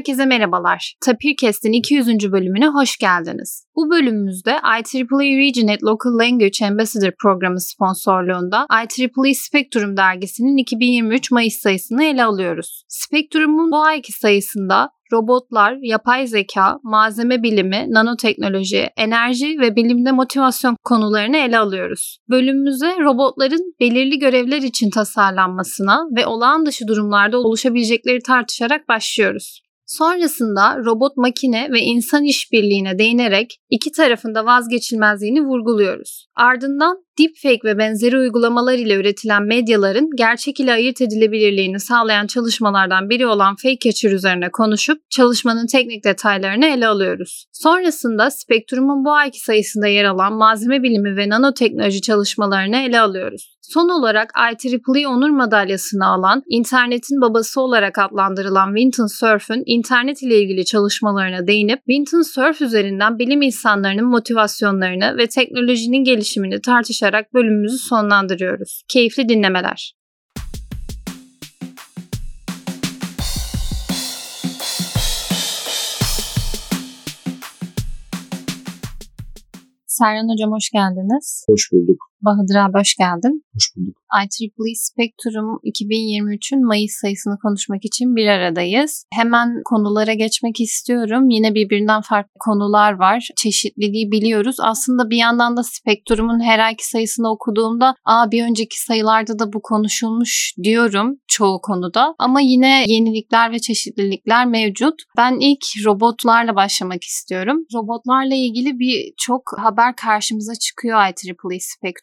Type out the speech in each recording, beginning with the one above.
Herkese merhabalar. Tapirkest'in 200. bölümüne hoş geldiniz. Bu bölümümüzde IEEE Regionate Local Language Ambassador programı sponsorluğunda IEEE Spectrum dergisinin 2023 Mayıs sayısını ele alıyoruz. Spectrum'un bu ayki sayısında robotlar, yapay zeka, malzeme bilimi, nanoteknoloji, enerji ve bilimde motivasyon konularını ele alıyoruz. Bölümümüze robotların belirli görevler için tasarlanmasına ve olağan dışı durumlarda oluşabilecekleri tartışarak başlıyoruz. Sonrasında robot makine ve insan işbirliğine değinerek iki tarafında vazgeçilmezliğini vurguluyoruz. Ardından deepfake ve benzeri uygulamalar ile üretilen medyaların gerçek ile ayırt edilebilirliğini sağlayan çalışmalardan biri olan Fake üzerine konuşup çalışmanın teknik detaylarını ele alıyoruz. Sonrasında Spektrum'un bu ayki sayısında yer alan malzeme bilimi ve nanoteknoloji çalışmalarını ele alıyoruz. Son olarak IEEE Onur Madalyasını alan, internetin babası olarak adlandırılan Winton Cerf'ün internet ile ilgili çalışmalarına değinip Winton Cerf üzerinden bilim insanlarının motivasyonlarını ve teknolojinin gelişimini tartışarak bölümümüzü sonlandırıyoruz. Keyifli dinlemeler. Serhan Hocam hoş geldiniz. Hoş bulduk. Bahadır abi hoş geldin. Hoş bulduk. IEEE Spectrum 2023'ün Mayıs sayısını konuşmak için bir aradayız. Hemen konulara geçmek istiyorum. Yine birbirinden farklı konular var. Çeşitliliği biliyoruz. Aslında bir yandan da Spectrum'un her ayki sayısını okuduğumda Aa, bir önceki sayılarda da bu konuşulmuş diyorum çoğu konuda. Ama yine yenilikler ve çeşitlilikler mevcut. Ben ilk robotlarla başlamak istiyorum. Robotlarla ilgili bir çok haber karşımıza çıkıyor IEEE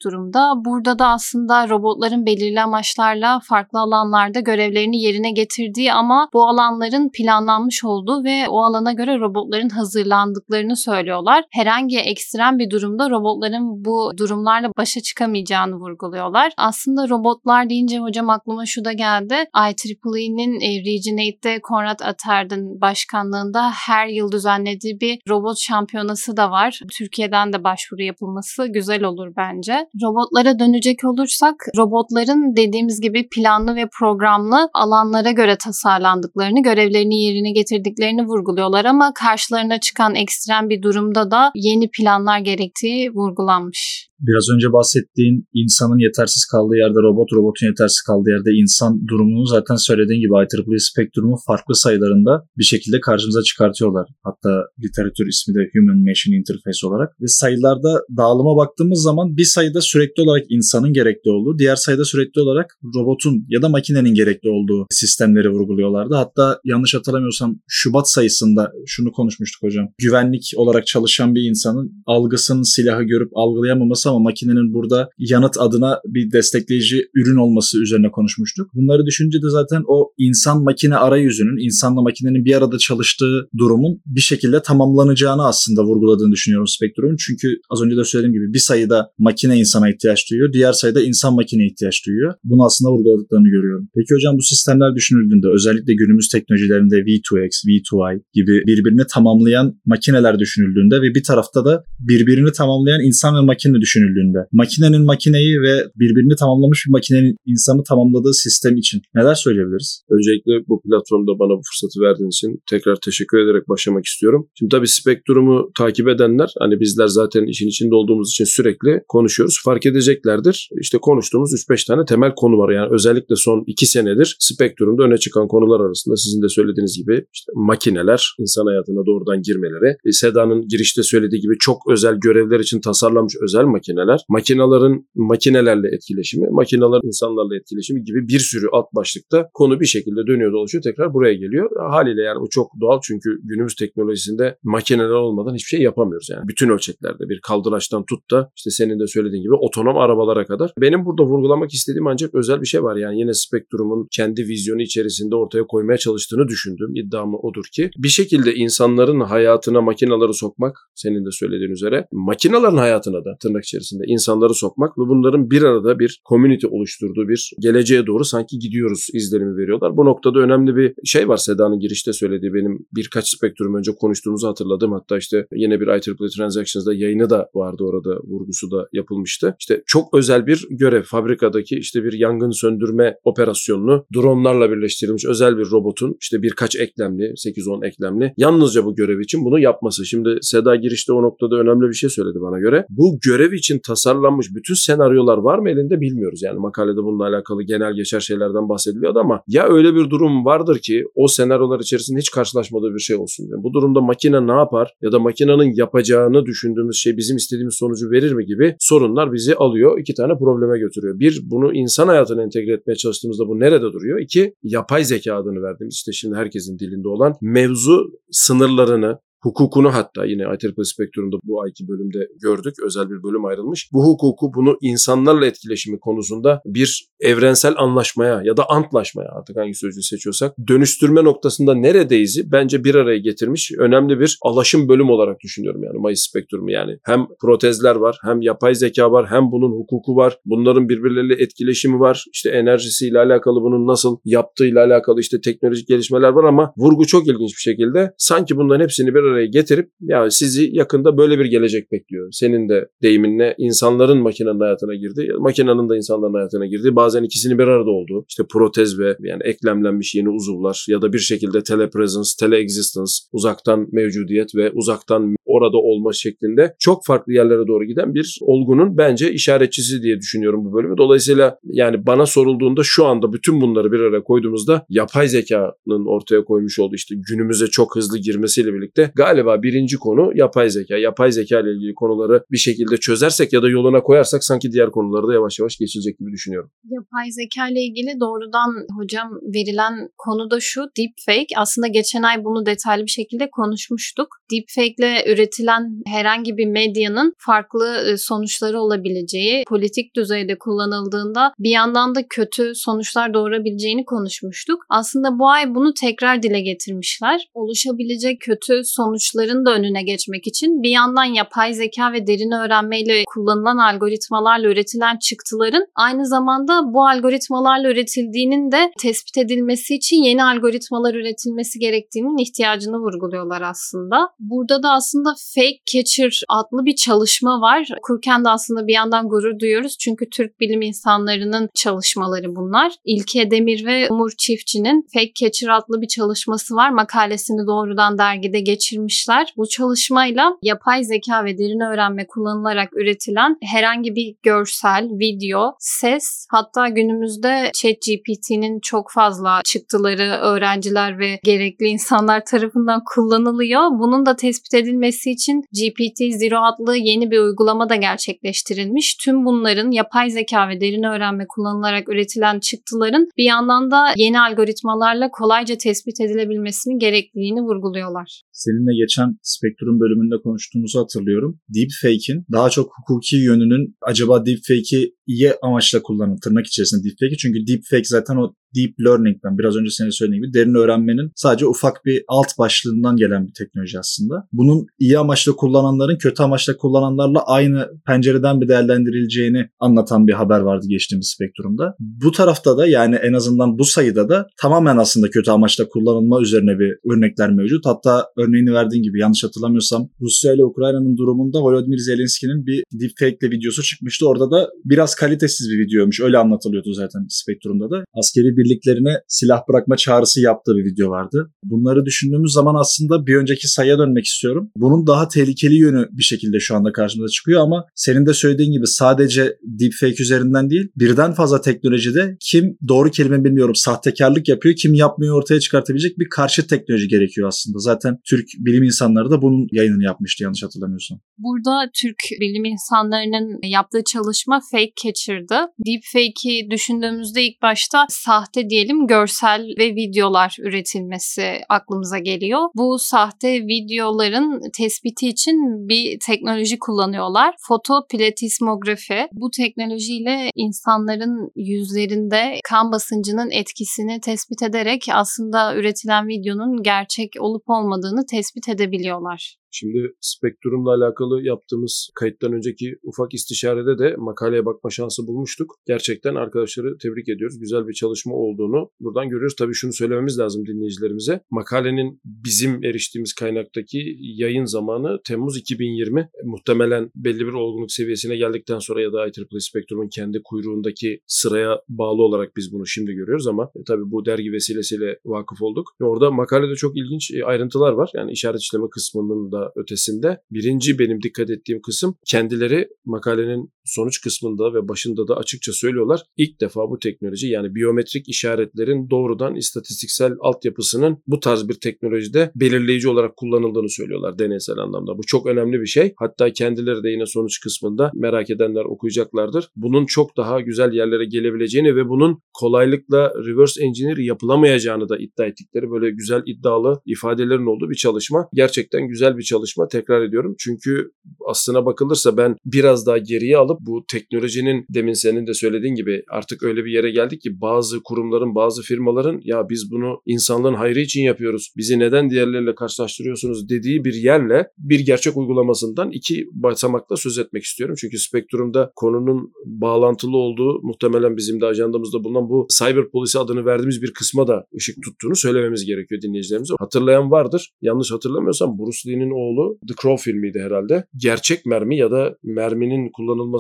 Spectrum'da. Burada da aslında robot robotların belirli amaçlarla farklı alanlarda görevlerini yerine getirdiği ama bu alanların planlanmış olduğu ve o alana göre robotların hazırlandıklarını söylüyorlar. Herhangi ekstrem bir durumda robotların bu durumlarla başa çıkamayacağını vurguluyorlar. Aslında robotlar deyince hocam aklıma şu da geldi. IEEE'nin e, Regionate'de Konrad Atard'ın başkanlığında her yıl düzenlediği bir robot şampiyonası da var. Türkiye'den de başvuru yapılması güzel olur bence. Robotlara dönecek olursak robotların dediğimiz gibi planlı ve programlı alanlara göre tasarlandıklarını, görevlerini yerine getirdiklerini vurguluyorlar ama karşılarına çıkan ekstrem bir durumda da yeni planlar gerektiği vurgulanmış. Biraz önce bahsettiğin insanın yetersiz kaldığı yerde robot, robotun yetersiz kaldığı yerde insan durumunu zaten söylediğin gibi IEEE Spectrum'un farklı sayılarında bir şekilde karşımıza çıkartıyorlar. Hatta literatür ismi de Human Machine Interface olarak. Ve sayılarda dağılıma baktığımız zaman bir sayıda sürekli olarak insanın gerekli olduğu, diğer sayıda sürekli olarak robotun ya da makinenin gerekli olduğu sistemleri vurguluyorlardı. Hatta yanlış hatırlamıyorsam Şubat sayısında şunu konuşmuştuk hocam. Güvenlik olarak çalışan bir insanın algısının silahı görüp algılayamaması ama makinenin burada yanıt adına bir destekleyici ürün olması üzerine konuşmuştuk. Bunları düşünce de zaten o insan makine arayüzünün, insanla makinenin bir arada çalıştığı durumun bir şekilde tamamlanacağını aslında vurguladığını düşünüyorum Spectrum'un. Çünkü az önce de söylediğim gibi bir sayıda makine insana ihtiyaç duyuyor, diğer sayıda insan makine ihtiyaç duyuyor. Bunu aslında vurguladıklarını görüyorum. Peki hocam bu sistemler düşünüldüğünde özellikle günümüz teknolojilerinde V2X, V2I gibi birbirini tamamlayan makineler düşünüldüğünde ve bir tarafta da birbirini tamamlayan insan ve makine düşünüldüğünde düşünüldüğünde makinenin makineyi ve birbirini tamamlamış bir makinenin insanı tamamladığı sistem için neler söyleyebiliriz? Öncelikle bu platformda bana bu fırsatı verdiğin için tekrar teşekkür ederek başlamak istiyorum. Şimdi tabii Spektrum'u takip edenler hani bizler zaten işin içinde olduğumuz için sürekli konuşuyoruz. Fark edeceklerdir. İşte konuştuğumuz 3-5 tane temel konu var. Yani özellikle son 2 senedir Spektrum'da öne çıkan konular arasında sizin de söylediğiniz gibi işte makineler, insan hayatına doğrudan girmeleri, e, Seda'nın girişte söylediği gibi çok özel görevler için tasarlanmış özel makineler makineler, makinaların makinelerle etkileşimi, makinaların insanlarla etkileşimi gibi bir sürü alt başlıkta konu bir şekilde dönüyor dolaşıyor tekrar buraya geliyor. Haliyle yani bu çok doğal çünkü günümüz teknolojisinde makineler olmadan hiçbir şey yapamıyoruz yani. Bütün ölçeklerde bir kaldıraçtan tut da işte senin de söylediğin gibi otonom arabalara kadar. Benim burada vurgulamak istediğim ancak özel bir şey var yani yine Spektrum'un kendi vizyonu içerisinde ortaya koymaya çalıştığını düşündüğüm iddiam odur ki bir şekilde insanların hayatına makinaları sokmak senin de söylediğin üzere makinaların hayatına da tırnak içerisinde içerisinde insanları sokmak ve bunların bir arada bir community oluşturduğu bir geleceğe doğru sanki gidiyoruz izlenimi veriyorlar. Bu noktada önemli bir şey var Seda'nın girişte söylediği benim birkaç spektrum önce konuştuğumuzu hatırladım. Hatta işte yine bir IEEE Transactions'da yayını da vardı orada vurgusu da yapılmıştı. İşte çok özel bir görev fabrikadaki işte bir yangın söndürme operasyonunu dronlarla birleştirilmiş özel bir robotun işte birkaç eklemli 8-10 eklemli yalnızca bu görev için bunu yapması. Şimdi Seda girişte o noktada önemli bir şey söyledi bana göre. Bu görev için tasarlanmış bütün senaryolar var mı elinde bilmiyoruz. Yani makalede bununla alakalı genel geçer şeylerden bahsediliyordu ama ya öyle bir durum vardır ki o senaryolar içerisinde hiç karşılaşmadığı bir şey olsun. Yani bu durumda makine ne yapar ya da makinenin yapacağını düşündüğümüz şey bizim istediğimiz sonucu verir mi gibi sorunlar bizi alıyor. iki tane probleme götürüyor. Bir bunu insan hayatına entegre etmeye çalıştığımızda bu nerede duruyor? İki yapay zeka adını verdiğimiz işte şimdi herkesin dilinde olan mevzu sınırlarını, hukukunu hatta yine IEEE spektrumda bu ayki bölümde gördük. Özel bir bölüm ayrılmış. Bu hukuku bunu insanlarla etkileşimi konusunda bir evrensel anlaşmaya ya da antlaşmaya artık hangi sözcüğü seçiyorsak dönüştürme noktasında neredeyiz'i bence bir araya getirmiş önemli bir alaşım bölüm olarak düşünüyorum yani Mayıs spektrumu yani. Hem protezler var hem yapay zeka var hem bunun hukuku var. Bunların birbirleriyle etkileşimi var. İşte enerjisiyle alakalı bunun nasıl yaptığıyla alakalı işte teknolojik gelişmeler var ama vurgu çok ilginç bir şekilde sanki bunların hepsini bir araya getirip ya sizi yakında böyle bir gelecek bekliyor. Senin de deyiminle insanların makinenin hayatına girdi, makinenin de insanların hayatına girdi. Bazen ikisini bir arada oldu. İşte protez ve yani eklemlenmiş yeni uzuvlar ya da bir şekilde telepresence, teleexistence, uzaktan mevcudiyet ve uzaktan orada olma şeklinde çok farklı yerlere doğru giden bir olgunun bence işaretçisi diye düşünüyorum bu bölümü. Dolayısıyla yani bana sorulduğunda şu anda bütün bunları bir araya koyduğumuzda yapay zekanın ortaya koymuş olduğu işte günümüze çok hızlı girmesiyle birlikte galiba birinci konu yapay zeka. Yapay zeka ile ilgili konuları bir şekilde çözersek ya da yoluna koyarsak sanki diğer konuları da yavaş yavaş geçilecek gibi düşünüyorum. Yapay zeka ile ilgili doğrudan hocam verilen konu da şu deepfake. Aslında geçen ay bunu detaylı bir şekilde konuşmuştuk. Deepfake ile üretilen herhangi bir medyanın farklı e, sonuçları olabileceği, politik düzeyde kullanıldığında bir yandan da kötü sonuçlar doğurabileceğini konuşmuştuk. Aslında bu ay bunu tekrar dile getirmişler. Oluşabilecek kötü sonuçların da önüne geçmek için bir yandan yapay zeka ve derin öğrenmeyle kullanılan algoritmalarla üretilen çıktıların aynı zamanda bu algoritmalarla üretildiğinin de tespit edilmesi için yeni algoritmalar üretilmesi gerektiğinin ihtiyacını vurguluyorlar aslında. Burada da aslında Fake Catcher adlı bir çalışma var. Okurken de aslında bir yandan gurur duyuyoruz. Çünkü Türk bilim insanlarının çalışmaları bunlar. İlke Demir ve Umur Çiftçi'nin Fake Catcher adlı bir çalışması var. Makalesini doğrudan dergide geçirmişler. Bu çalışmayla yapay zeka ve derin öğrenme kullanılarak üretilen herhangi bir görsel, video, ses hatta günümüzde ChatGPT'nin çok fazla çıktıları öğrenciler ve gerekli insanlar tarafından kullanılıyor. Bunun da tespit edilmesi için GPT-Zero adlı yeni bir uygulama da gerçekleştirilmiş. Tüm bunların yapay zeka ve derin öğrenme kullanılarak üretilen çıktıların bir yandan da yeni algoritmalarla kolayca tespit edilebilmesini gerekliliğini vurguluyorlar. Seninle geçen Spektrum bölümünde konuştuğumuzu hatırlıyorum. Deepfake'in daha çok hukuki yönünün acaba deepfake'i iyi amaçla kullanın tırnak içerisinde deepfake'i. Çünkü deepfake zaten o deep learning'den biraz önce senin söylediğin gibi derin öğrenmenin sadece ufak bir alt başlığından gelen bir teknoloji aslında. Bunun iyi amaçla kullananların kötü amaçla kullananlarla aynı pencereden bir değerlendirileceğini anlatan bir haber vardı geçtiğimiz spektrumda. Bu tarafta da yani en azından bu sayıda da tamamen aslında kötü amaçla kullanılma üzerine bir örnekler mevcut. Hatta örneğini verdiğin gibi yanlış hatırlamıyorsam Rusya ile Ukrayna'nın durumunda Volodymyr Zelenski'nin bir deepfake videosu çıkmıştı. Orada da biraz kalitesiz bir videoymuş. Öyle anlatılıyordu zaten spektrumda da. Askeri birliklerine silah bırakma çağrısı yaptığı bir video vardı. Bunları düşündüğümüz zaman aslında bir önceki sayıya dönmek istiyorum. Bunun daha tehlikeli yönü bir şekilde şu anda karşımıza çıkıyor ama senin de söylediğin gibi sadece deepfake üzerinden değil birden fazla teknolojide kim doğru kelime bilmiyorum sahtekarlık yapıyor kim yapmıyor ortaya çıkartabilecek bir karşı teknoloji gerekiyor aslında. Zaten Türk bilim insanları da bunun yayınını yapmıştı yanlış hatırlamıyorsam. Burada Türk bilim insanlarının yaptığı çalışma fake catcher'dı. Deepfake'i düşündüğümüzde ilk başta sahte diyelim görsel ve videolar üretilmesi aklımıza geliyor. Bu sahte videoların tespiti için bir teknoloji kullanıyorlar. Fotoplatismografi. Bu teknolojiyle insanların yüzlerinde kan basıncının etkisini tespit ederek aslında üretilen videonun gerçek olup olmadığını tespit edebiliyorlar. Şimdi spektrumla alakalı yaptığımız kayıttan önceki ufak istişarede de makaleye bakma şansı bulmuştuk. Gerçekten arkadaşları tebrik ediyoruz. Güzel bir çalışma olduğunu buradan görüyoruz. Tabii şunu söylememiz lazım dinleyicilerimize. Makalenin bizim eriştiğimiz kaynaktaki yayın zamanı Temmuz 2020. Muhtemelen belli bir olgunluk seviyesine geldikten sonra ya da IEEE Spektrum'un kendi kuyruğundaki sıraya bağlı olarak biz bunu şimdi görüyoruz ama e, tabii bu dergi vesilesiyle vakıf olduk. Orada makalede çok ilginç e, ayrıntılar var. Yani işaret işleme kısmının da ötesinde. Birinci benim dikkat ettiğim kısım kendileri makalenin sonuç kısmında ve başında da açıkça söylüyorlar. İlk defa bu teknoloji yani biyometrik işaretlerin doğrudan istatistiksel altyapısının bu tarz bir teknolojide belirleyici olarak kullanıldığını söylüyorlar deneysel anlamda. Bu çok önemli bir şey. Hatta kendileri de yine sonuç kısmında merak edenler okuyacaklardır. Bunun çok daha güzel yerlere gelebileceğini ve bunun kolaylıkla reverse engineer yapılamayacağını da iddia ettikleri böyle güzel iddialı ifadelerin olduğu bir çalışma. Gerçekten güzel bir çalışma tekrar ediyorum. Çünkü aslına bakılırsa ben biraz daha geriye alıp bu teknolojinin demin senin de söylediğin gibi artık öyle bir yere geldik ki bazı kurumların, bazı firmaların ya biz bunu insanlığın hayrı için yapıyoruz. Bizi neden diğerleriyle karşılaştırıyorsunuz dediği bir yerle bir gerçek uygulamasından iki basamakla söz etmek istiyorum. Çünkü Spektrum'da konunun bağlantılı olduğu muhtemelen bizim de ajandamızda bulunan bu Cyber Policy adını verdiğimiz bir kısma da ışık tuttuğunu söylememiz gerekiyor dinleyicilerimize. Hatırlayan vardır. Yanlış hatırlamıyorsam Bruce Lee'nin oğlu The Crow filmiydi herhalde. Gerçek mermi ya da merminin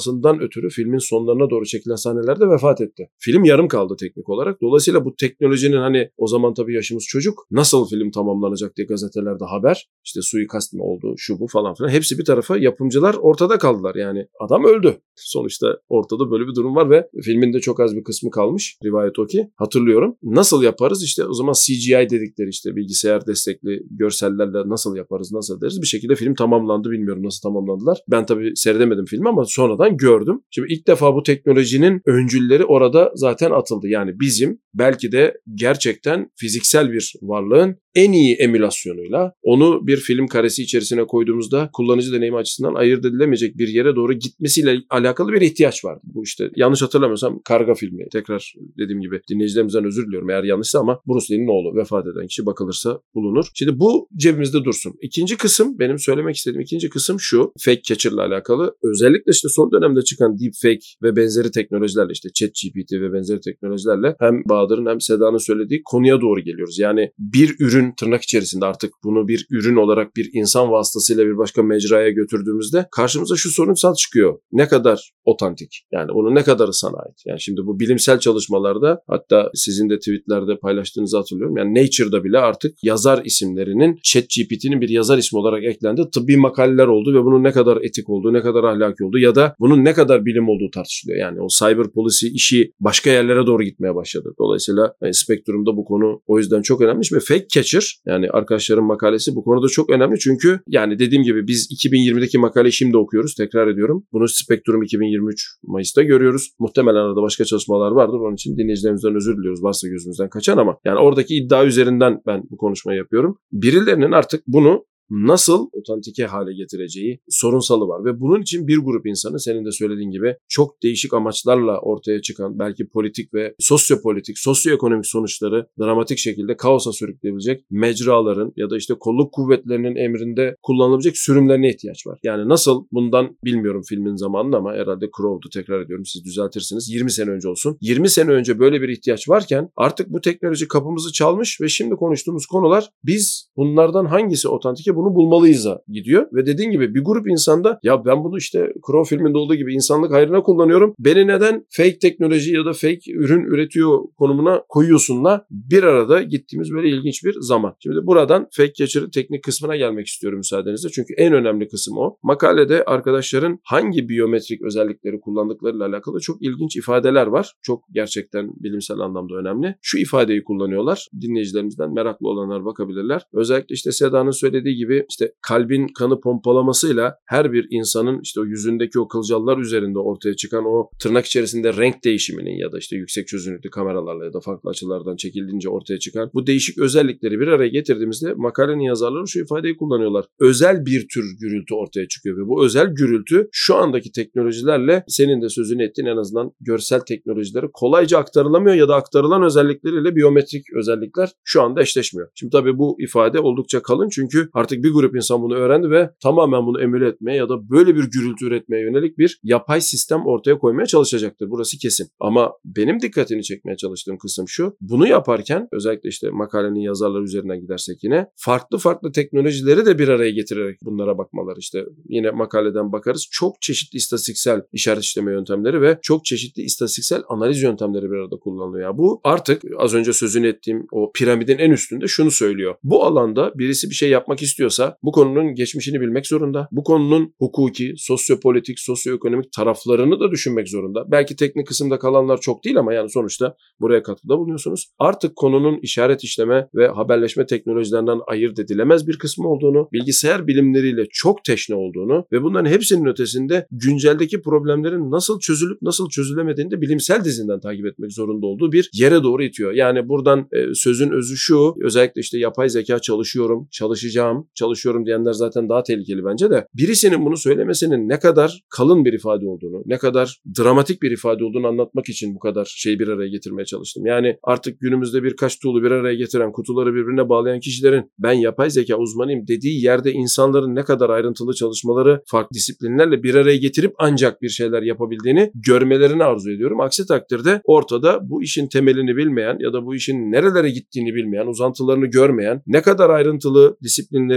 kullanılmasından ötürü filmin sonlarına doğru çekilen sahnelerde vefat etti. Film yarım kaldı teknik olarak. Dolayısıyla bu teknolojinin hani o zaman tabii yaşımız çocuk nasıl film tamamlanacak diye gazetelerde haber işte suikast mı oldu şu bu falan filan hepsi bir tarafa yapımcılar ortada kaldılar yani adam öldü. Sonuçta ortada böyle bir durum var ve filmin de çok az bir kısmı kalmış rivayet o ki hatırlıyorum. Nasıl yaparız işte o zaman CGI dedikleri işte bilgisayar destekli görsellerle nasıl yaparız nasıl deriz bir şekilde film tamamlandı bilmiyorum nasıl tamamlandılar. Ben tabii seyredemedim filmi ama sonradan gördüm. Şimdi ilk defa bu teknolojinin öncülleri orada zaten atıldı. Yani bizim belki de gerçekten fiziksel bir varlığın en iyi emülasyonuyla onu bir film karesi içerisine koyduğumuzda kullanıcı deneyimi açısından ayırt edilemeyecek bir yere doğru gitmesiyle alakalı bir ihtiyaç vardı. Bu işte yanlış hatırlamıyorsam Karga filmi. Tekrar dediğim gibi dinleyicilerimizden özür diliyorum eğer yanlışsa ama Bruce Lee'nin oğlu vefat eden kişi bakılırsa bulunur. Şimdi bu cebimizde dursun. İkinci kısım benim söylemek istediğim ikinci kısım şu. Fake catcher'la alakalı. Özellikle işte son dönemde çıkan deepfake ve benzeri teknolojilerle işte ChatGPT ve benzeri teknolojilerle hem Bahadır'ın hem Seda'nın söylediği konuya doğru geliyoruz. Yani bir ürün tırnak içerisinde artık bunu bir ürün olarak bir insan vasıtasıyla bir başka mecraya götürdüğümüzde karşımıza şu sorunsal çıkıyor. Ne kadar otantik? Yani onun ne kadarı sana ait? Yani şimdi bu bilimsel çalışmalarda hatta sizin de tweetlerde paylaştığınızı hatırlıyorum. Yani Nature'da bile artık yazar isimlerinin ChatGPT'nin bir yazar ismi olarak eklendi. Tıbbi makaleler oldu ve bunun ne kadar etik olduğu, ne kadar ahlaki olduğu ya da bunun ne kadar bilim olduğu tartışılıyor. Yani o cyber policy işi başka yerlere doğru gitmeye başladı. Dolayısıyla yani Spektrum'da bu konu o yüzden çok önemli ve fake catcher yani arkadaşların makalesi bu konuda çok önemli çünkü yani dediğim gibi biz 2020'deki makaleyi şimdi okuyoruz. Tekrar ediyorum. Bunu Spektrum 2023 Mayıs'ta görüyoruz. Muhtemelen arada başka çalışmalar vardır. Onun için dinleyicilerimizden özür diliyoruz varsa gözümüzden kaçan ama yani oradaki iddia üzerinden ben bu konuşmayı yapıyorum. Birilerinin artık bunu nasıl otantike hale getireceği sorunsalı var. Ve bunun için bir grup insanı senin de söylediğin gibi çok değişik amaçlarla ortaya çıkan belki politik ve sosyopolitik, sosyoekonomik sonuçları dramatik şekilde kaosa sürükleyebilecek mecraların ya da işte kolluk kuvvetlerinin emrinde kullanılabilecek sürümlerine ihtiyaç var. Yani nasıl bundan bilmiyorum filmin zamanında ama herhalde Crow'du tekrar ediyorum siz düzeltirsiniz. 20 sene önce olsun. 20 sene önce böyle bir ihtiyaç varken artık bu teknoloji kapımızı çalmış ve şimdi konuştuğumuz konular biz bunlardan hangisi otantike bunu bulmalıyız gidiyor. Ve dediğin gibi bir grup insanda ya ben bunu işte Crow filminde olduğu gibi insanlık hayrına kullanıyorum. Beni neden fake teknoloji ya da fake ürün üretiyor konumuna koyuyorsunla bir arada gittiğimiz böyle ilginç bir zaman. Şimdi buradan fake catcher'ın teknik kısmına gelmek istiyorum müsaadenizle. Çünkü en önemli kısım o. Makalede arkadaşların hangi biyometrik özellikleri kullandıklarıyla alakalı çok ilginç ifadeler var. Çok gerçekten bilimsel anlamda önemli. Şu ifadeyi kullanıyorlar. Dinleyicilerimizden meraklı olanlar bakabilirler. Özellikle işte Seda'nın söylediği gibi işte kalbin kanı pompalamasıyla her bir insanın işte o yüzündeki o kılcallar üzerinde ortaya çıkan o tırnak içerisinde renk değişiminin ya da işte yüksek çözünürlüklü kameralarla ya da farklı açılardan çekildiğince ortaya çıkan bu değişik özellikleri bir araya getirdiğimizde makalenin yazarları şu ifadeyi kullanıyorlar. Özel bir tür gürültü ortaya çıkıyor ve bu özel gürültü şu andaki teknolojilerle senin de sözünü ettiğin en azından görsel teknolojileri kolayca aktarılamıyor ya da aktarılan özellikleriyle biyometrik özellikler şu anda eşleşmiyor. Şimdi tabii bu ifade oldukça kalın çünkü artık Artık bir grup insan bunu öğrendi ve tamamen bunu emüle etmeye ya da böyle bir gürültü üretmeye yönelik bir yapay sistem ortaya koymaya çalışacaktır. Burası kesin. Ama benim dikkatini çekmeye çalıştığım kısım şu. Bunu yaparken özellikle işte makalenin yazarları üzerinden gidersek yine farklı farklı teknolojileri de bir araya getirerek bunlara bakmalar. işte yine makaleden bakarız. Çok çeşitli istatistiksel işaret işleme yöntemleri ve çok çeşitli istatistiksel analiz yöntemleri bir arada kullanılıyor. Yani bu artık az önce sözünü ettiğim o piramidin en üstünde şunu söylüyor. Bu alanda birisi bir şey yapmak istiyorsa bu konunun geçmişini bilmek zorunda. Bu konunun hukuki, sosyopolitik, sosyoekonomik taraflarını da düşünmek zorunda. Belki teknik kısımda kalanlar çok değil ama yani sonuçta buraya katkıda bulunuyorsunuz. Artık konunun işaret işleme ve haberleşme teknolojilerinden ayırt edilemez bir kısmı olduğunu, bilgisayar bilimleriyle çok teşne olduğunu ve bunların hepsinin ötesinde günceldeki problemlerin nasıl çözülüp nasıl çözülemediğini de bilimsel dizinden takip etmek zorunda olduğu bir yere doğru itiyor. Yani buradan e, sözün özü şu, özellikle işte yapay zeka çalışıyorum, çalışacağım, çalışıyorum diyenler zaten daha tehlikeli bence de. Birisinin bunu söylemesinin ne kadar kalın bir ifade olduğunu, ne kadar dramatik bir ifade olduğunu anlatmak için bu kadar şeyi bir araya getirmeye çalıştım. Yani artık günümüzde birkaç tool'u bir araya getiren, kutuları birbirine bağlayan kişilerin ben yapay zeka uzmanıyım dediği yerde insanların ne kadar ayrıntılı çalışmaları farklı disiplinlerle bir araya getirip ancak bir şeyler yapabildiğini görmelerini arzu ediyorum. Aksi takdirde ortada bu işin temelini bilmeyen ya da bu işin nerelere gittiğini bilmeyen, uzantılarını görmeyen, ne kadar ayrıntılı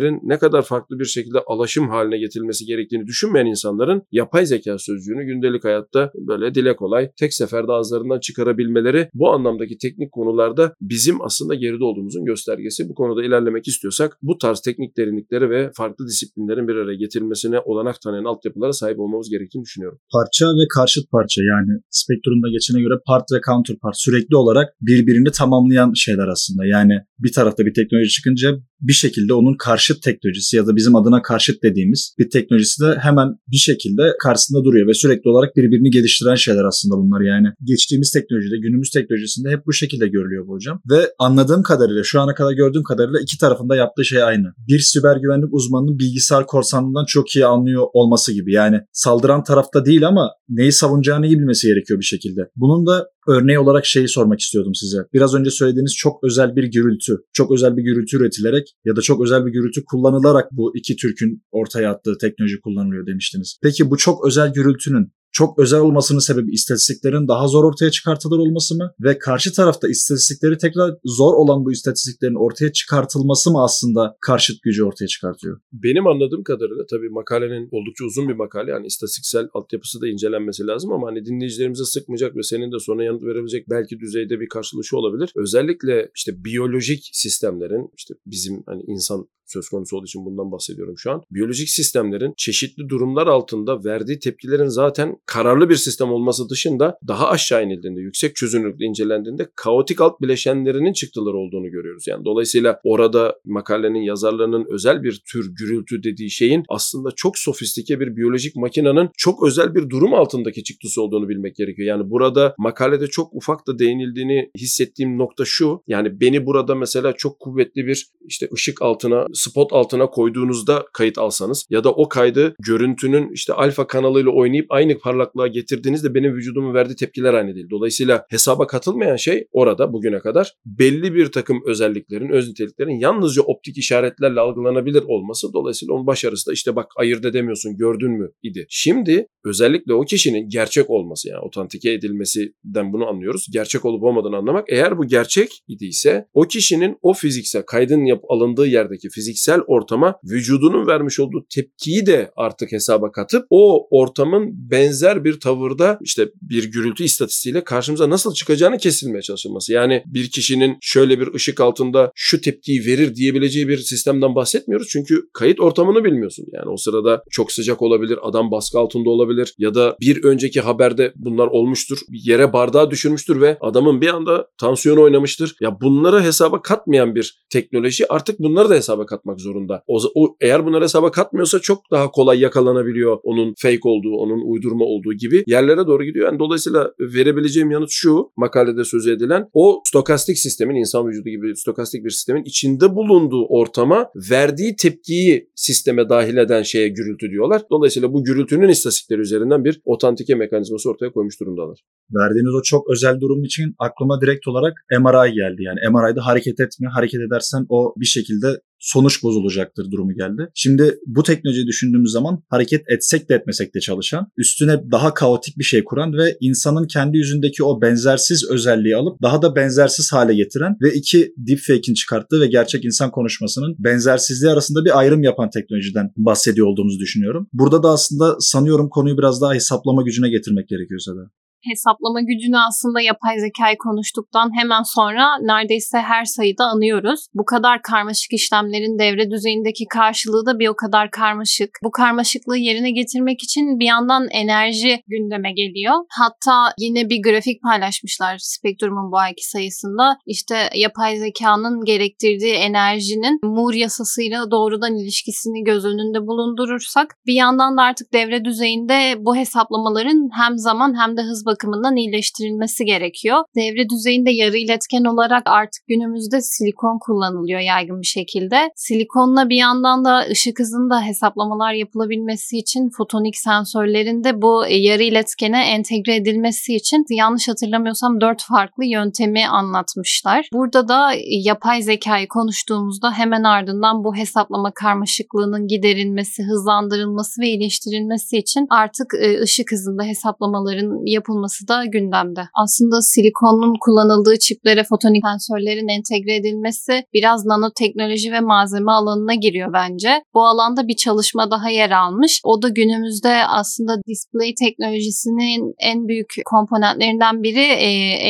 disiplinlerin ne kadar farklı bir şekilde alaşım haline getirilmesi gerektiğini düşünmeyen insanların yapay zeka sözcüğünü gündelik hayatta böyle dile kolay tek seferde ağızlarından çıkarabilmeleri bu anlamdaki teknik konularda bizim aslında geride olduğumuzun göstergesi. Bu konuda ilerlemek istiyorsak bu tarz teknik derinlikleri ve farklı disiplinlerin bir araya getirilmesine olanak tanıyan altyapılara sahip olmamız gerektiğini düşünüyorum. Parça ve karşıt parça yani spektrumda geçene göre part ve counterpart sürekli olarak birbirini tamamlayan şeyler aslında. Yani bir tarafta bir teknoloji çıkınca bir şekilde onun karşıt teknolojisi ya da bizim adına karşıt dediğimiz bir teknolojisi de hemen bir şekilde karşısında duruyor ve sürekli olarak birbirini geliştiren şeyler aslında bunlar yani. Geçtiğimiz teknolojide, günümüz teknolojisinde hep bu şekilde görülüyor bu hocam. Ve anladığım kadarıyla, şu ana kadar gördüğüm kadarıyla iki tarafında yaptığı şey aynı. Bir siber güvenlik uzmanının bilgisayar korsanlığından çok iyi anlıyor olması gibi. Yani saldıran tarafta değil ama neyi savunacağını iyi bilmesi gerekiyor bir şekilde. Bunun da örneği olarak şeyi sormak istiyordum size. Biraz önce söylediğiniz çok özel bir gürültü, çok özel bir gürültü üretilerek ya da çok özel bir gürültü kullanılarak bu iki Türk'ün ortaya attığı teknoloji kullanılıyor demiştiniz. Peki bu çok özel gürültünün çok özel olmasının sebebi istatistiklerin daha zor ortaya çıkartılır olması mı? Ve karşı tarafta istatistikleri tekrar zor olan bu istatistiklerin ortaya çıkartılması mı aslında karşıt gücü ortaya çıkartıyor? Benim anladığım kadarıyla tabii makalenin oldukça uzun bir makale yani istatistiksel altyapısı da incelenmesi lazım ama hani dinleyicilerimize sıkmayacak ve senin de sonra yanıt verebilecek belki düzeyde bir karşılışı olabilir. Özellikle işte biyolojik sistemlerin işte bizim hani insan söz konusu olduğu için bundan bahsediyorum şu an. Biyolojik sistemlerin çeşitli durumlar altında verdiği tepkilerin zaten kararlı bir sistem olması dışında daha aşağı inildiğinde, yüksek çözünürlükle incelendiğinde kaotik alt bileşenlerinin çıktıları olduğunu görüyoruz. Yani dolayısıyla orada makalenin yazarlarının özel bir tür gürültü dediği şeyin aslında çok sofistike bir biyolojik makinenin çok özel bir durum altındaki çıktısı olduğunu bilmek gerekiyor. Yani burada makalede çok ufak da değinildiğini hissettiğim nokta şu. Yani beni burada mesela çok kuvvetli bir işte ışık altına spot altına koyduğunuzda kayıt alsanız ya da o kaydı görüntünün işte alfa kanalıyla oynayıp aynı parlaklığa getirdiğinizde benim vücudumun verdiği tepkiler aynı değil. Dolayısıyla hesaba katılmayan şey orada bugüne kadar belli bir takım özelliklerin, öz niteliklerin yalnızca optik işaretlerle algılanabilir olması. Dolayısıyla onun başarısı da işte bak ayırt edemiyorsun gördün mü idi. Şimdi özellikle o kişinin gerçek olması yani otantike edilmesinden bunu anlıyoruz. Gerçek olup olmadığını anlamak. Eğer bu gerçek idiyse o kişinin o fiziksel kaydın yap alındığı yerdeki fiziksel ortama vücudunun vermiş olduğu tepkiyi de artık hesaba katıp o ortamın benzer bir tavırda işte bir gürültü istatistiğiyle karşımıza nasıl çıkacağını kesilmeye çalışılması. Yani bir kişinin şöyle bir ışık altında şu tepkiyi verir diyebileceği bir sistemden bahsetmiyoruz. Çünkü kayıt ortamını bilmiyorsun. Yani o sırada çok sıcak olabilir, adam baskı altında olabilir ya da bir önceki haberde bunlar olmuştur. Yere bardağı düşürmüştür ve adamın bir anda tansiyonu oynamıştır. Ya bunları hesaba katmayan bir teknoloji artık bunları da hesaba katmak zorunda. O, o eğer bunları hesaba katmıyorsa çok daha kolay yakalanabiliyor onun fake olduğu, onun uydurma olduğu gibi yerlere doğru gidiyor. Yani dolayısıyla verebileceğim yanıt şu makalede söz edilen o stokastik sistemin insan vücudu gibi stokastik bir sistemin içinde bulunduğu ortama verdiği tepkiyi sisteme dahil eden şeye gürültü diyorlar. Dolayısıyla bu gürültünün istatistikleri üzerinden bir otantike mekanizması ortaya koymuş durumdalar. Verdiğiniz o çok özel durum için aklıma direkt olarak MRI geldi. Yani MRI'da hareket etme, hareket edersen o bir şekilde sonuç bozulacaktır durumu geldi. Şimdi bu teknolojiyi düşündüğümüz zaman hareket etsek de etmesek de çalışan, üstüne daha kaotik bir şey kuran ve insanın kendi yüzündeki o benzersiz özelliği alıp daha da benzersiz hale getiren ve iki deepfake'in çıkarttığı ve gerçek insan konuşmasının benzersizliği arasında bir ayrım yapan teknolojiden bahsediyor olduğumuzu düşünüyorum. Burada da aslında sanıyorum konuyu biraz daha hesaplama gücüne getirmek gerekiyor Seda hesaplama gücünü aslında yapay zekayı konuştuktan hemen sonra neredeyse her sayıda anıyoruz. Bu kadar karmaşık işlemlerin devre düzeyindeki karşılığı da bir o kadar karmaşık. Bu karmaşıklığı yerine getirmek için bir yandan enerji gündeme geliyor. Hatta yine bir grafik paylaşmışlar Spektrum'un bu ayki sayısında. İşte yapay zekanın gerektirdiği enerjinin Moore yasasıyla doğrudan ilişkisini göz önünde bulundurursak bir yandan da artık devre düzeyinde bu hesaplamaların hem zaman hem de hız bakımından iyileştirilmesi gerekiyor. Devre düzeyinde yarı iletken olarak artık günümüzde silikon kullanılıyor yaygın bir şekilde. Silikonla bir yandan da ışık hızında hesaplamalar yapılabilmesi için fotonik sensörlerin de bu yarı iletkene entegre edilmesi için yanlış hatırlamıyorsam dört farklı yöntemi anlatmışlar. Burada da yapay zekayı konuştuğumuzda hemen ardından bu hesaplama karmaşıklığının giderilmesi, hızlandırılması ve iyileştirilmesi için artık e, ışık hızında hesaplamaların yapılması olması da gündemde. Aslında silikonun kullanıldığı çiplere fotonik sensörlerin entegre edilmesi biraz nanoteknoloji ve malzeme alanına giriyor bence. Bu alanda bir çalışma daha yer almış. O da günümüzde aslında display teknolojisinin en büyük komponentlerinden biri e,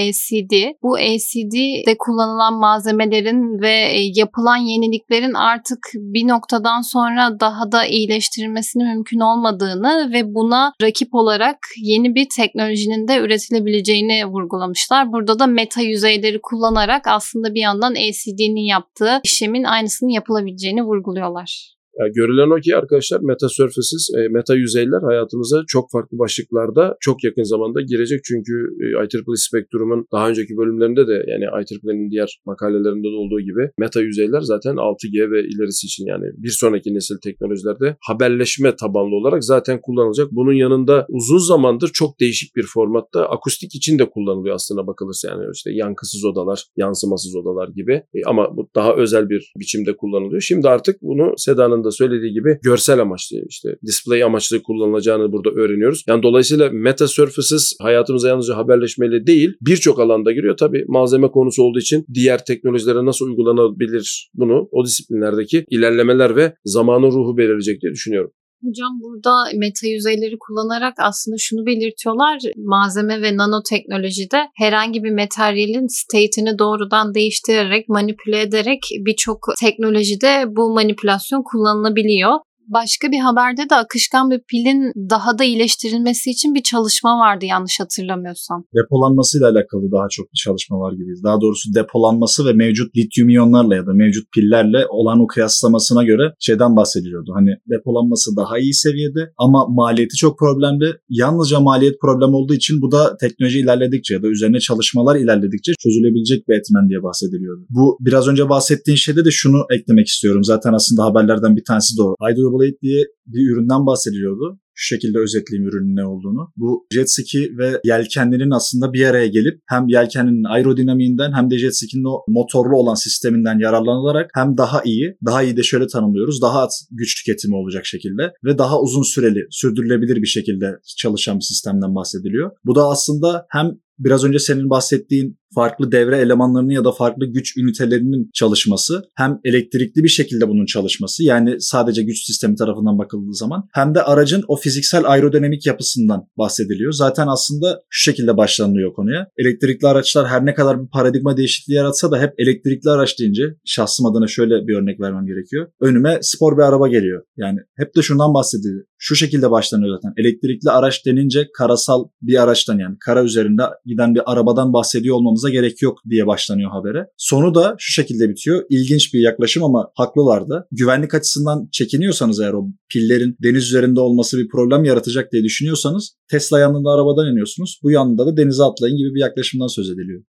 LCD. Bu LCD'de kullanılan malzemelerin ve e, yapılan yeniliklerin artık bir noktadan sonra daha da iyileştirilmesinin mümkün olmadığını ve buna rakip olarak yeni bir teknolojinin düzeyinde üretilebileceğini vurgulamışlar. Burada da meta yüzeyleri kullanarak aslında bir yandan LCD'nin yaptığı işlemin aynısının yapılabileceğini vurguluyorlar. Yani görülen o ki arkadaşlar meta surfaces, e, meta yüzeyler hayatımıza çok farklı başlıklarda çok yakın zamanda girecek. Çünkü e, IEEE Spectrum'un daha önceki bölümlerinde de yani IEEE'nin diğer makalelerinde de olduğu gibi meta yüzeyler zaten 6G ve ilerisi için yani bir sonraki nesil teknolojilerde haberleşme tabanlı olarak zaten kullanılacak. Bunun yanında uzun zamandır çok değişik bir formatta akustik için de kullanılıyor aslında bakılırsa yani işte yankısız odalar, yansımasız odalar gibi. E, ama bu daha özel bir biçimde kullanılıyor. Şimdi artık bunu Seda'nın da da söylediği gibi görsel amaçlı işte display amaçlı kullanılacağını burada öğreniyoruz. Yani dolayısıyla meta surfaces hayatımıza yalnızca haberleşmeyle değil birçok alanda giriyor. Tabi malzeme konusu olduğu için diğer teknolojilere nasıl uygulanabilir bunu o disiplinlerdeki ilerlemeler ve zamanın ruhu belirleyecek diye düşünüyorum. Hocam burada meta yüzeyleri kullanarak aslında şunu belirtiyorlar. Malzeme ve nanoteknolojide herhangi bir materyalin state'ini doğrudan değiştirerek, manipüle ederek birçok teknolojide bu manipülasyon kullanılabiliyor. Başka bir haberde de akışkan bir pilin daha da iyileştirilmesi için bir çalışma vardı yanlış hatırlamıyorsam. Depolanmasıyla alakalı daha çok bir çalışma var gibi. Daha doğrusu depolanması ve mevcut lityum iyonlarla ya da mevcut pillerle olan o kıyaslamasına göre şeyden bahsediliyordu. Hani depolanması daha iyi seviyede ama maliyeti çok problemli. Yalnızca maliyet problem olduğu için bu da teknoloji ilerledikçe ya da üzerine çalışmalar ilerledikçe çözülebilecek bir etmen diye bahsediliyordu. Bu biraz önce bahsettiğin şeyde de şunu eklemek istiyorum. Zaten aslında haberlerden bir tanesi de o. Hydro Blade diye bir üründen bahsediliyordu. Şu şekilde özetleyeyim ürünün ne olduğunu. Bu jet ski ve yelkenlerin aslında bir araya gelip hem yelkenin aerodinamiğinden hem de jet ski'nin o motorlu olan sisteminden yararlanılarak hem daha iyi, daha iyi de şöyle tanımlıyoruz. Daha az güç tüketimi olacak şekilde ve daha uzun süreli, sürdürülebilir bir şekilde çalışan bir sistemden bahsediliyor. Bu da aslında hem biraz önce senin bahsettiğin farklı devre elemanlarının ya da farklı güç ünitelerinin çalışması hem elektrikli bir şekilde bunun çalışması yani sadece güç sistemi tarafından bakıldığı zaman hem de aracın o fiziksel aerodinamik yapısından bahsediliyor. Zaten aslında şu şekilde başlanılıyor konuya. Elektrikli araçlar her ne kadar bir paradigma değişikliği yaratsa da hep elektrikli araç deyince şahsım adına şöyle bir örnek vermem gerekiyor. Önüme spor bir araba geliyor. Yani hep de şundan bahsediliyor. Şu şekilde başlanıyor zaten. Elektrikli araç denince karasal bir araçtan yani kara üzerinde giden bir arabadan bahsediyor olmamıza gerek yok diye başlanıyor habere. Sonu da şu şekilde bitiyor. İlginç bir yaklaşım ama haklılar da. Güvenlik açısından çekiniyorsanız eğer o pillerin deniz üzerinde olması bir problem yaratacak diye düşünüyorsanız Tesla yanında arabadan iniyorsunuz. Bu yanında da denize atlayın gibi bir yaklaşımdan söz ediliyor.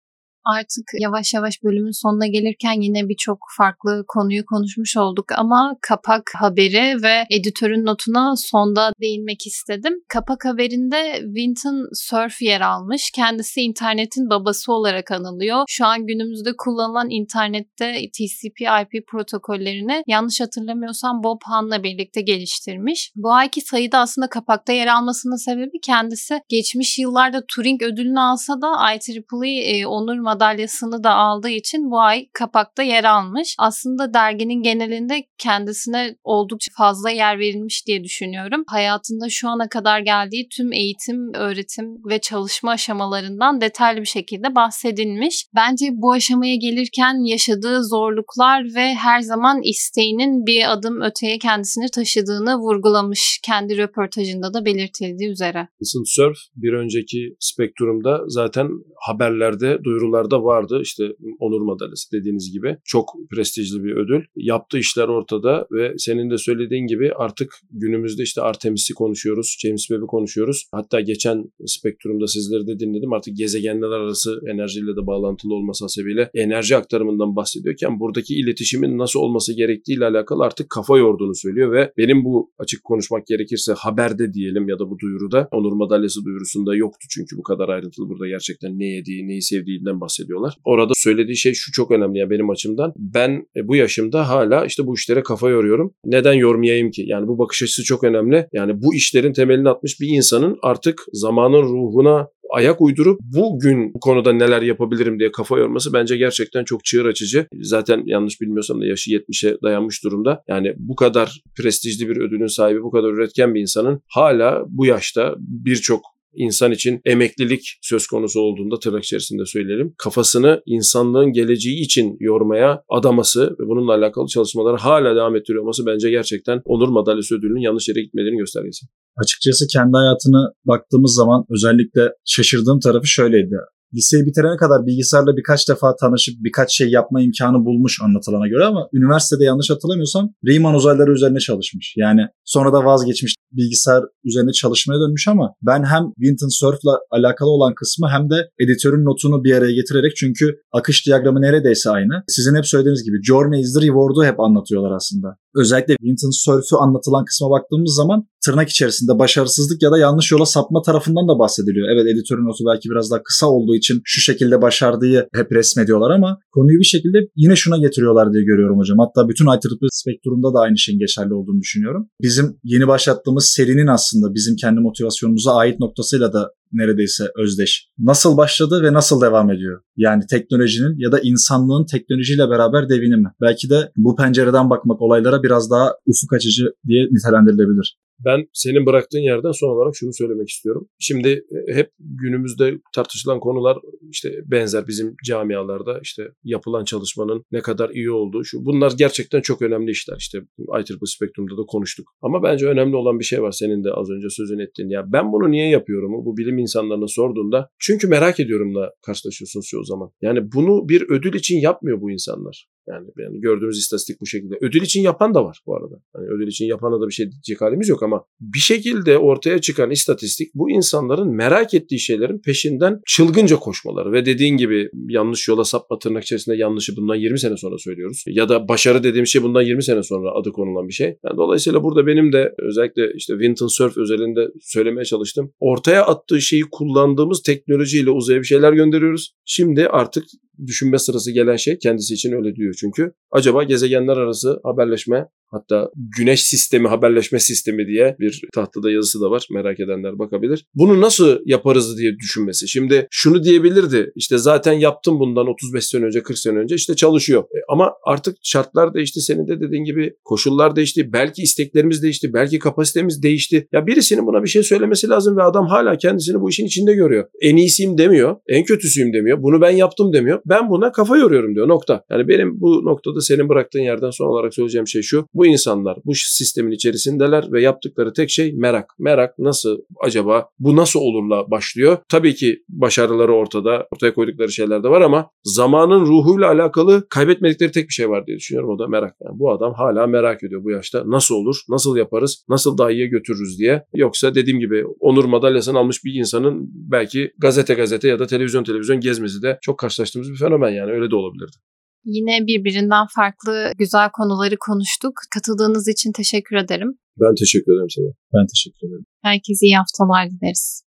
Artık yavaş yavaş bölümün sonuna gelirken yine birçok farklı konuyu konuşmuş olduk ama kapak haberi ve editörün notuna sonda değinmek istedim. Kapak haberinde Winton Cerf yer almış. Kendisi internetin babası olarak anılıyor. Şu an günümüzde kullanılan internette TCP/IP protokollerini yanlış hatırlamıyorsam Bob Hann'la birlikte geliştirmiş. Bu ayki sayıda aslında kapakta yer almasının sebebi kendisi geçmiş yıllarda Turing ödülünü alsa da IEEE e, onur madalyasını da aldığı için bu ay kapakta yer almış. Aslında derginin genelinde kendisine oldukça fazla yer verilmiş diye düşünüyorum. Hayatında şu ana kadar geldiği tüm eğitim, öğretim ve çalışma aşamalarından detaylı bir şekilde bahsedilmiş. Bence bu aşamaya gelirken yaşadığı zorluklar ve her zaman isteğinin bir adım öteye kendisini taşıdığını vurgulamış kendi röportajında da belirtildiği üzere. Listen Surf bir önceki spektrumda zaten haberlerde, duyurularda vardı. İşte onur madalyası dediğiniz gibi. Çok prestijli bir ödül. Yaptığı işler ortada ve senin de söylediğin gibi artık günümüzde işte Artemis'i konuşuyoruz, James Webb'i konuşuyoruz. Hatta geçen spektrumda sizleri de dinledim. Artık gezegenler arası enerjiyle de bağlantılı olması hasebiyle enerji aktarımından bahsediyorken buradaki iletişimin nasıl olması gerektiğiyle alakalı artık kafa yorduğunu söylüyor ve benim bu açık konuşmak gerekirse haberde diyelim ya da bu duyuruda onur madalyası duyurusunda yoktu çünkü bu kadar ayrıntılı burada gerçekten ne yediği, neyi sevdiğinden bahsediyorlar. Orada söylediği şey şu çok önemli ya benim açımdan. Ben e, bu yaşımda hala işte bu işlere kafa yoruyorum. Neden yormayayım ki? Yani bu bakış açısı çok önemli. Yani bu işlerin temelini atmış bir insanın artık zamanın ruhuna ayak uydurup bugün bu konuda neler yapabilirim diye kafa yorması bence gerçekten çok çığır açıcı. Zaten yanlış bilmiyorsam da yaşı 70'e dayanmış durumda. Yani bu kadar prestijli bir ödülün sahibi, bu kadar üretken bir insanın hala bu yaşta birçok insan için emeklilik söz konusu olduğunda tırnak içerisinde söyleyelim. Kafasını insanlığın geleceği için yormaya adaması ve bununla alakalı çalışmaları hala devam ettiriyor olması bence gerçekten Onur Madalyası ödülünün yanlış yere gitmediğini göstergesi. Açıkçası kendi hayatına baktığımız zaman özellikle şaşırdığım tarafı şöyleydi liseyi bitirene kadar bilgisayarla birkaç defa tanışıp birkaç şey yapma imkanı bulmuş anlatılana göre ama üniversitede yanlış hatırlamıyorsam Riemann uzayları üzerine çalışmış. Yani sonra da vazgeçmiş bilgisayar üzerine çalışmaya dönmüş ama ben hem Winton Surf'la alakalı olan kısmı hem de editörün notunu bir araya getirerek çünkü akış diyagramı neredeyse aynı. Sizin hep söylediğiniz gibi Journey is the Reward'u hep anlatıyorlar aslında. Özellikle Winton Surf'ü anlatılan kısma baktığımız zaman tırnak içerisinde başarısızlık ya da yanlış yola sapma tarafından da bahsediliyor. Evet editörün notu belki biraz daha kısa olduğu için şu şekilde başardığı hep resmediyorlar ama konuyu bir şekilde yine şuna getiriyorlar diye görüyorum hocam. Hatta bütün IEEE spektrumda da aynı şeyin geçerli olduğunu düşünüyorum. Bizim yeni başlattığımız serinin aslında bizim kendi motivasyonumuza ait noktasıyla da neredeyse özdeş. Nasıl başladı ve nasıl devam ediyor? Yani teknolojinin ya da insanlığın teknolojiyle beraber devinimi. Belki de bu pencereden bakmak olaylara biraz daha ufuk açıcı diye nitelendirilebilir. Ben senin bıraktığın yerden son olarak şunu söylemek istiyorum. Şimdi e, hep günümüzde tartışılan konular işte benzer bizim camialarda işte yapılan çalışmanın ne kadar iyi olduğu şu. Bunlar gerçekten çok önemli işler. İşte IEEE Spektrum'da da konuştuk. Ama bence önemli olan bir şey var senin de az önce sözün ettiğin. Ya ben bunu niye yapıyorum? Bu bilim insanlarına sorduğunda çünkü merak ediyorumla karşılaşıyorsunuz çoğu zaman. Yani bunu bir ödül için yapmıyor bu insanlar. Yani, yani gördüğümüz istatistik bu şekilde. Ödül için yapan da var bu arada. Yani ödül için yapana da bir şey diyecek halimiz yok ama bir şekilde ortaya çıkan istatistik bu insanların merak ettiği şeylerin peşinden çılgınca koşmaları ve dediğin gibi yanlış yola sapma tırnak içerisinde yanlışı bundan 20 sene sonra söylüyoruz. Ya da başarı dediğim şey bundan 20 sene sonra adı konulan bir şey. Yani dolayısıyla burada benim de özellikle işte Winton Surf özelinde söylemeye çalıştım. Ortaya attığı şeyi kullandığımız teknolojiyle uzaya bir şeyler gönderiyoruz. Şimdi artık düşünme sırası gelen şey kendisi için öyle diyor çünkü. Acaba gezegenler arası haberleşme Hatta güneş sistemi haberleşme sistemi diye bir tahtada yazısı da var. Merak edenler bakabilir. Bunu nasıl yaparız diye düşünmesi. Şimdi şunu diyebilirdi. İşte zaten yaptım bundan 35 sene önce 40 sene önce işte çalışıyor. E, ama artık şartlar değişti. Senin de dediğin gibi koşullar değişti. Belki isteklerimiz değişti. Belki kapasitemiz değişti. Ya birisinin buna bir şey söylemesi lazım ve adam hala kendisini bu işin içinde görüyor. En iyisiyim demiyor. En kötüsüyüm demiyor. Bunu ben yaptım demiyor. Ben buna kafa yoruyorum diyor. Nokta. Yani benim bu noktada senin bıraktığın yerden son olarak söyleyeceğim şey şu. Bu Bu insanlar bu sistemin içerisindeler ve yaptıkları tek şey merak. Merak nasıl acaba bu nasıl olurla başlıyor. Tabii ki başarıları ortada, ortaya koydukları şeyler de var ama zamanın ruhuyla alakalı kaybetmedikleri tek bir şey var diye düşünüyorum. O da merak. Yani bu adam hala merak ediyor bu yaşta. Nasıl olur? Nasıl yaparız? Nasıl daha iyiye götürürüz diye. Yoksa dediğim gibi onur madalyasını almış bir insanın belki gazete gazete ya da televizyon televizyon gezmesi de çok karşılaştığımız bir fenomen yani öyle de olabilirdi. Yine birbirinden farklı güzel konuları konuştuk. Katıldığınız için teşekkür ederim. Ben teşekkür ederim sana. Ben teşekkür ederim. Herkese iyi haftalar dileriz.